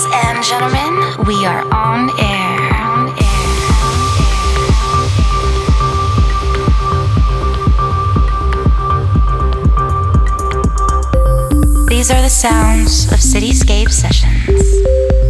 Ladies and gentlemen, we are on air. These are the sounds of Cityscape Sessions.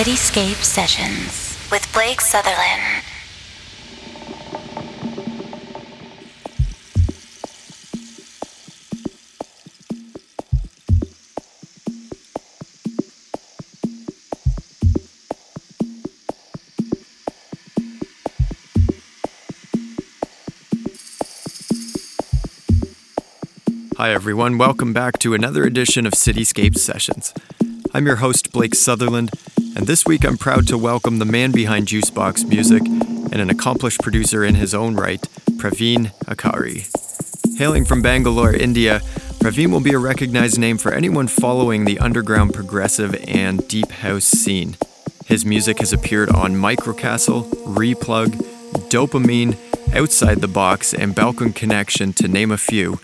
Cityscape Sessions with Blake Sutherland. Hi, everyone. Welcome back to another edition of Cityscape Sessions. I'm your host, Blake Sutherland, and this week I'm proud to welcome the man behind Juicebox Music and an accomplished producer in his own right, Praveen Achary. Hailing from Bangalore, India, Praveen will be a recognized name for anyone following the underground progressive and deep house scene. His music has appeared on Microcastle, Replug, Dopamine, Outside the Box, and Balkan Connection, to name a few.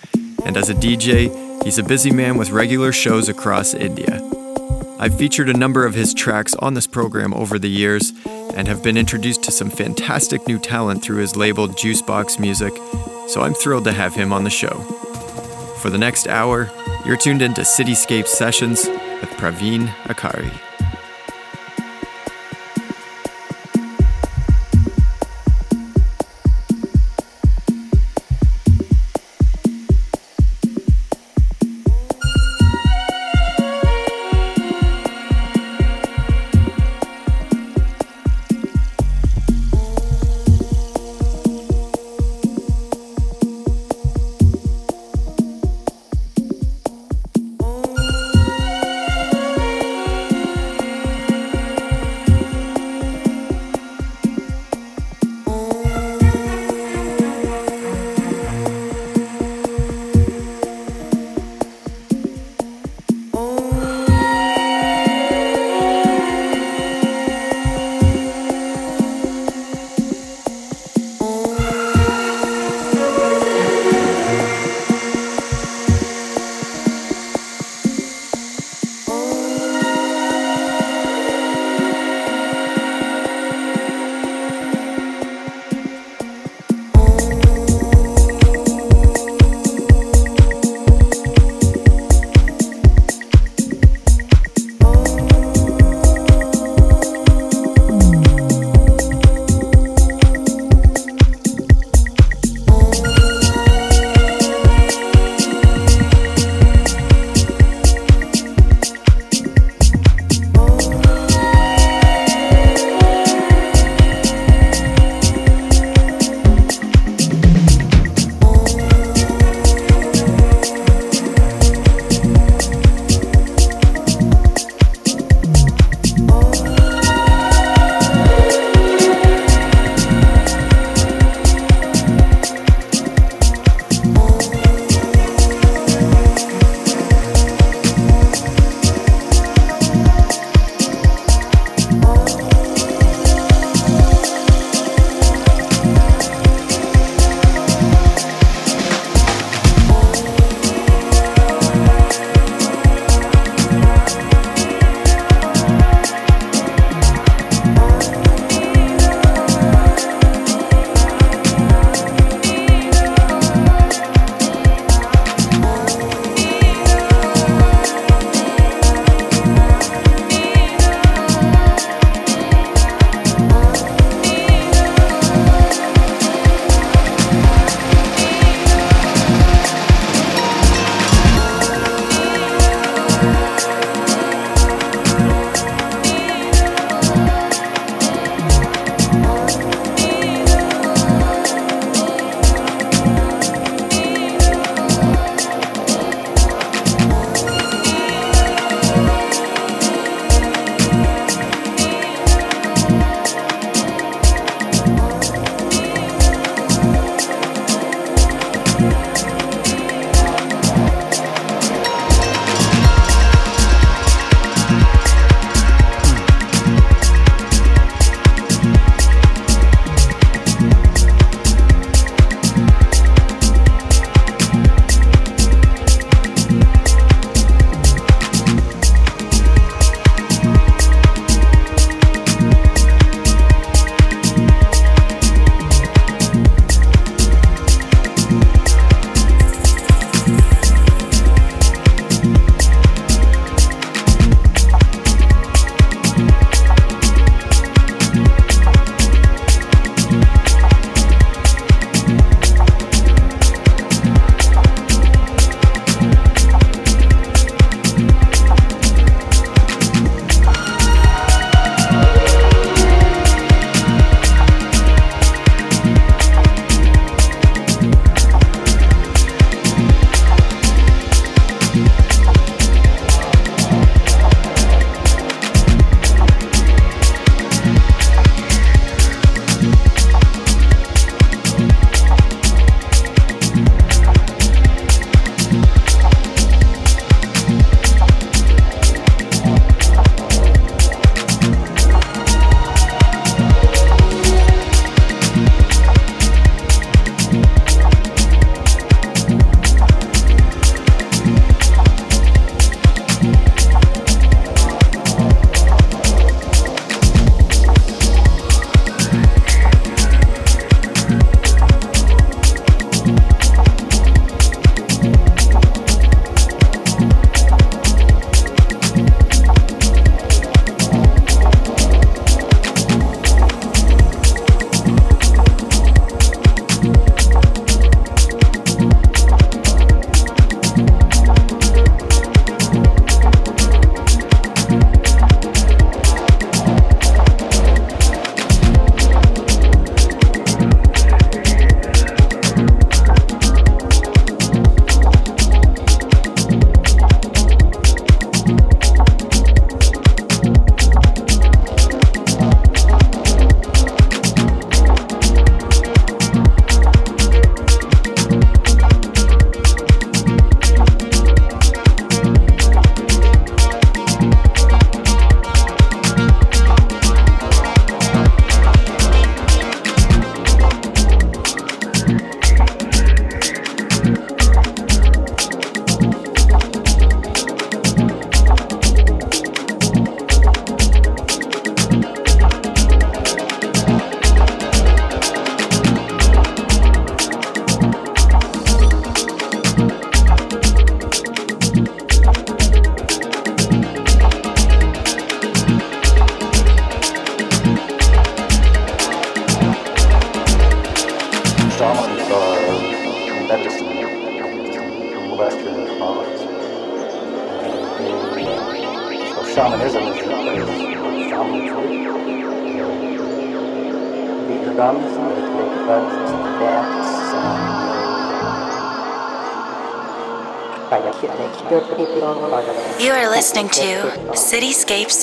And as a DJ, he's a busy man with regular shows across India. I've featured a number of his tracks on this program over the years and have been introduced to some fantastic new talent through his label Juicebox Music, so I'm thrilled to have him on the show. For the next hour, you're tuned into Cityscape Sessions with Praveen Achary.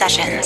Sessions.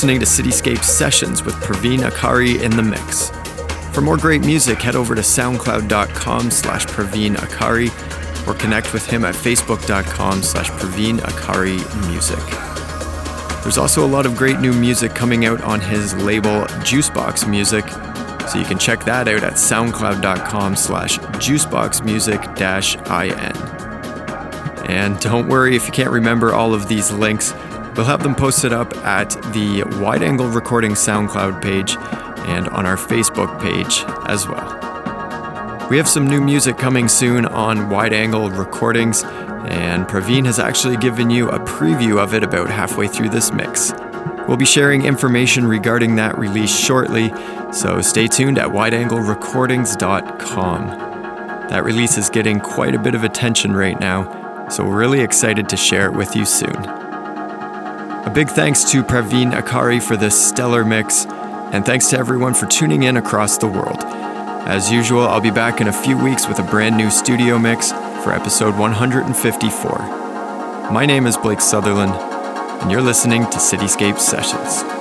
Listening to Cityscape Sessions with Praveen Achary in the mix. For more great music, head over to soundcloud.com slash Praveen Achary or connect with him at facebook.com slash Praveen Achary Music. There's also a lot of great new music coming out on his label Juicebox Music, so you can check that out at soundcloud.com slash juiceboxmusic-in. And don't worry if you can't remember all of these links, we'll have them posted up at the Wide Angle Recording SoundCloud page and on our Facebook page as well. We have some new music coming soon on Wide Angle Recordings, and Praveen has actually given you a preview of it about halfway through this mix. We'll be sharing information regarding that release shortly, so stay tuned at wideanglerecordings.com. That release is getting quite a bit of attention right now, so we're really excited to share it with you soon. A big thanks to Praveen Achary for this stellar mix, and thanks to everyone for tuning in across the world. As usual, I'll be back in a few weeks with a brand new studio mix for episode 154. My name is Blake Sutherland, and you're listening to Cityscape Sessions.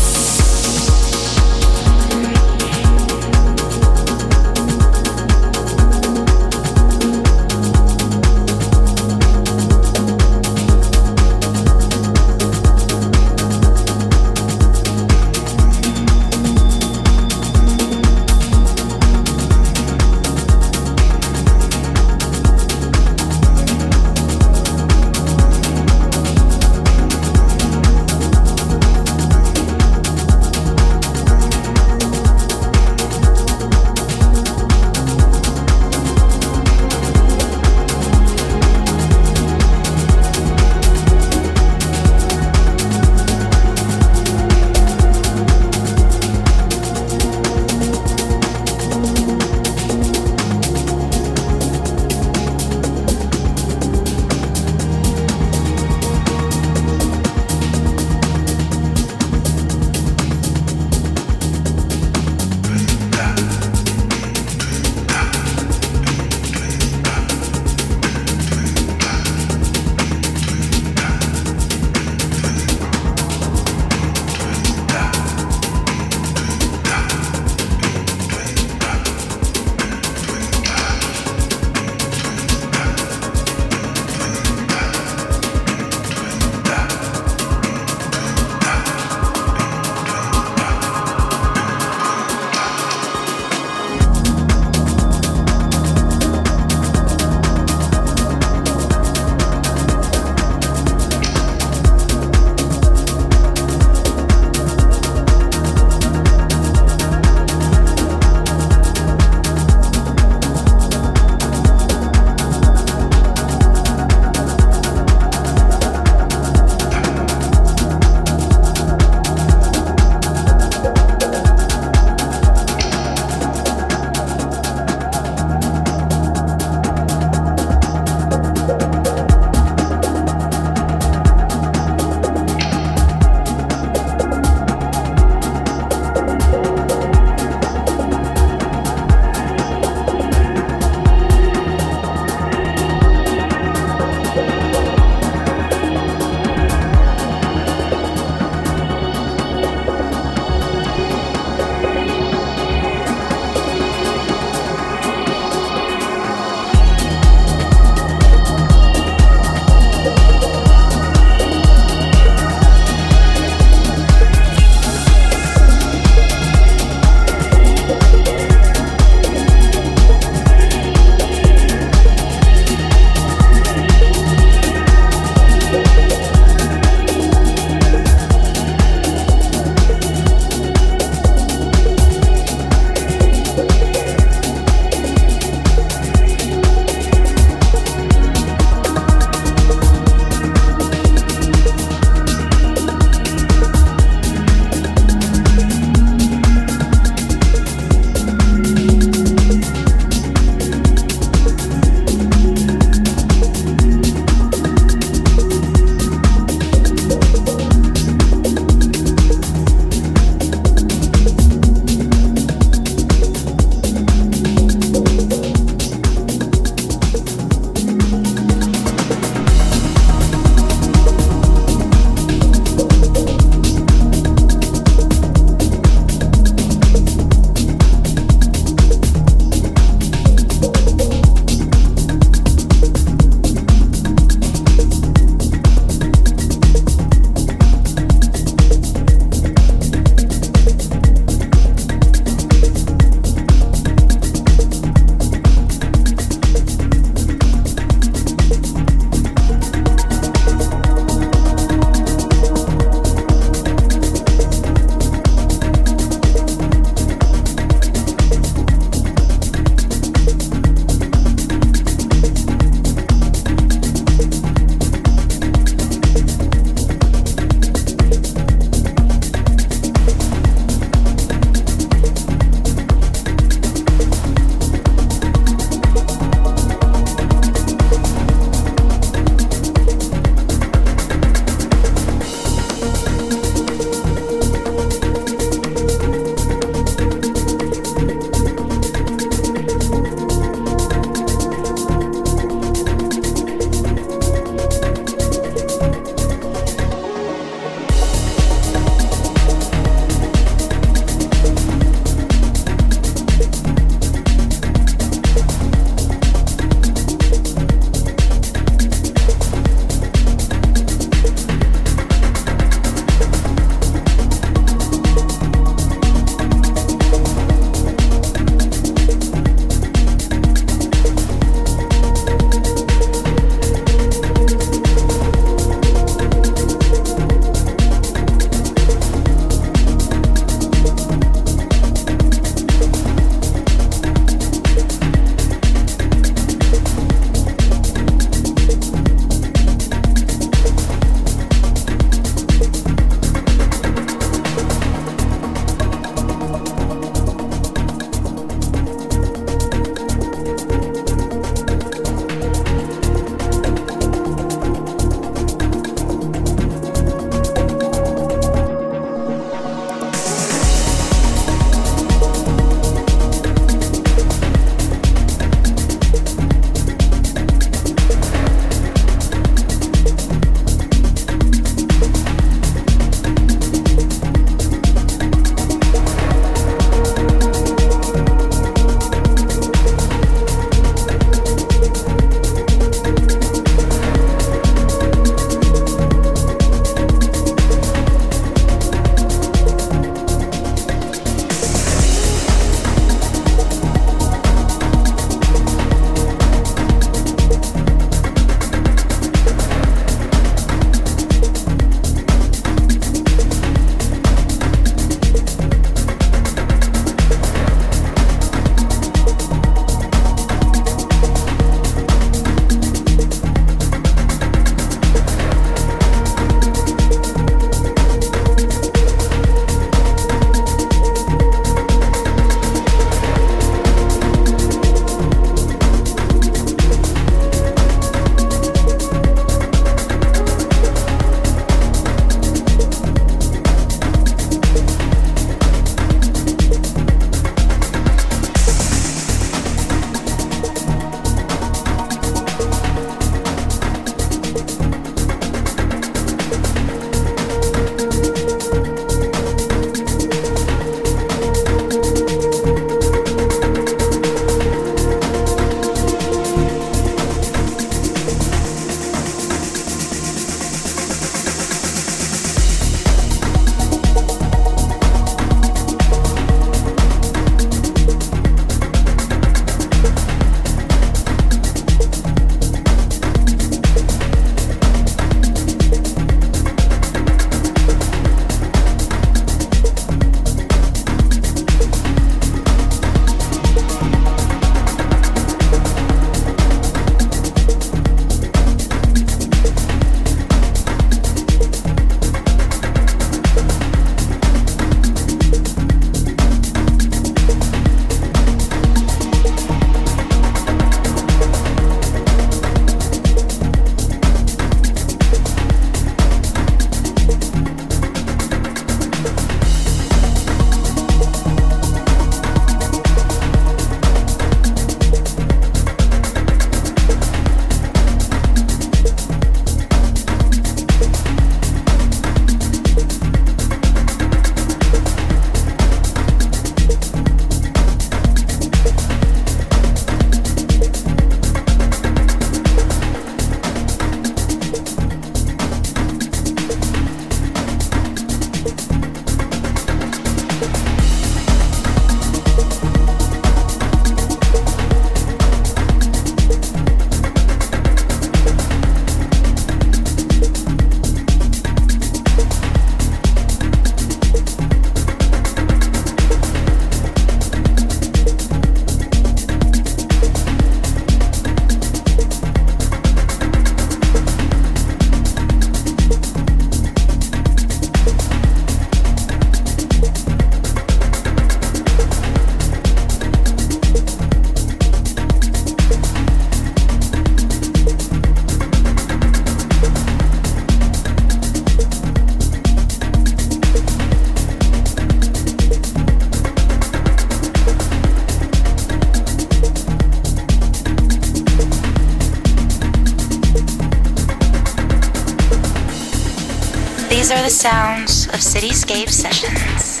Sounds of Cityscape Sessions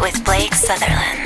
with Blake Sutherland.